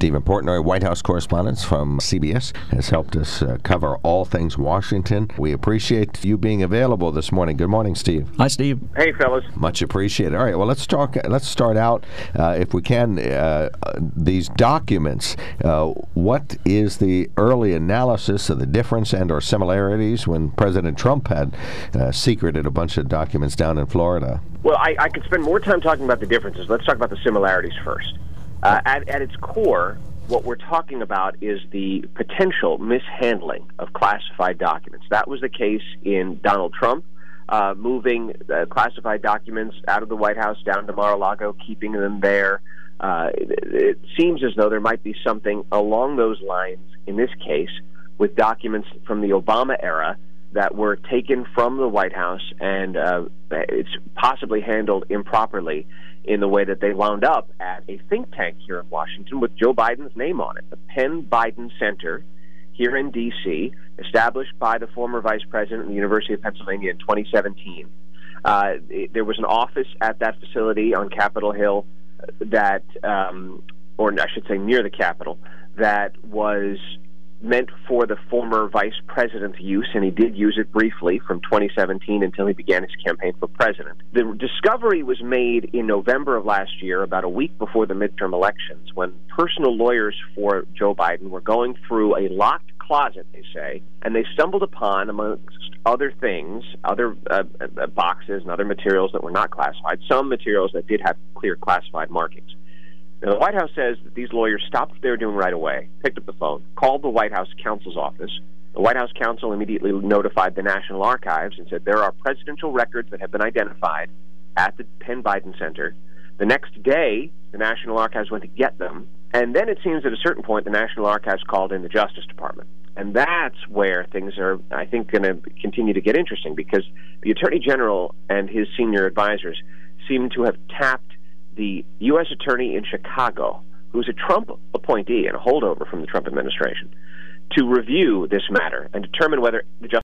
Stephen Portnoy, White House correspondent from CBS, has helped us uh, cover all things Washington. We appreciate you being available this morning. Good morning, Steve. Hi, Steve. Hey, fellas. Much appreciated. All right, well, let's talk. Let's start out, uh, if we can, uh, these documents. Uh, what is the early analysis of the difference and/or similarities when President Trump had uh, secreted a bunch of documents down in Florida? Well, I, I could spend more time talking about the differences. Let's talk about the similarities first. Uh, at, at its core, what we're talking about is the potential mishandling of classified documents. That was the case in Donald Trump. Uh, moving uh, classified documents out of the White House down to Mar-a-Lago, keeping them there. Uh, it, it seems as though there might be something along those lines in this case with documents from the Obama era that were taken from the White House and uh, it's possibly handled improperly in the way that they wound up at a think tank here in Washington with Joe Biden's name on it, the Penn Biden Center here in D.C., established by the former vice president of the University of Pennsylvania in 2017. Uh, it, there was an office at that facility on Capitol Hill that, um, or I should say near the Capitol, that was meant for the former vice president's use, and he did use it briefly from 2017 until he began his campaign for president. The discovery was made in November of last year, about a week before the midterm elections, when personal lawyers for Joe Biden were going through a locked closet, they say, and they stumbled upon, amongst other things, other uh, uh, boxes and other materials that were not classified, some materials that did have clear classified markings. Now, the White House says that these lawyers stopped what they were doing right away, picked up the phone, called the White House counsel's office. The White House counsel immediately notified the National Archives and said there are presidential records that have been identified at the Penn Biden Center. The next day, the National Archives went to get them, and then it seems at a certain point the National Archives called in the Justice Department. And that's where things are, I think, going to continue to get interesting because the Attorney General and his senior advisors seem to have tapped the U.S. Attorney in Chicago, who's a Trump appointee and a holdover from the Trump administration, to review this matter and determine whether the Justice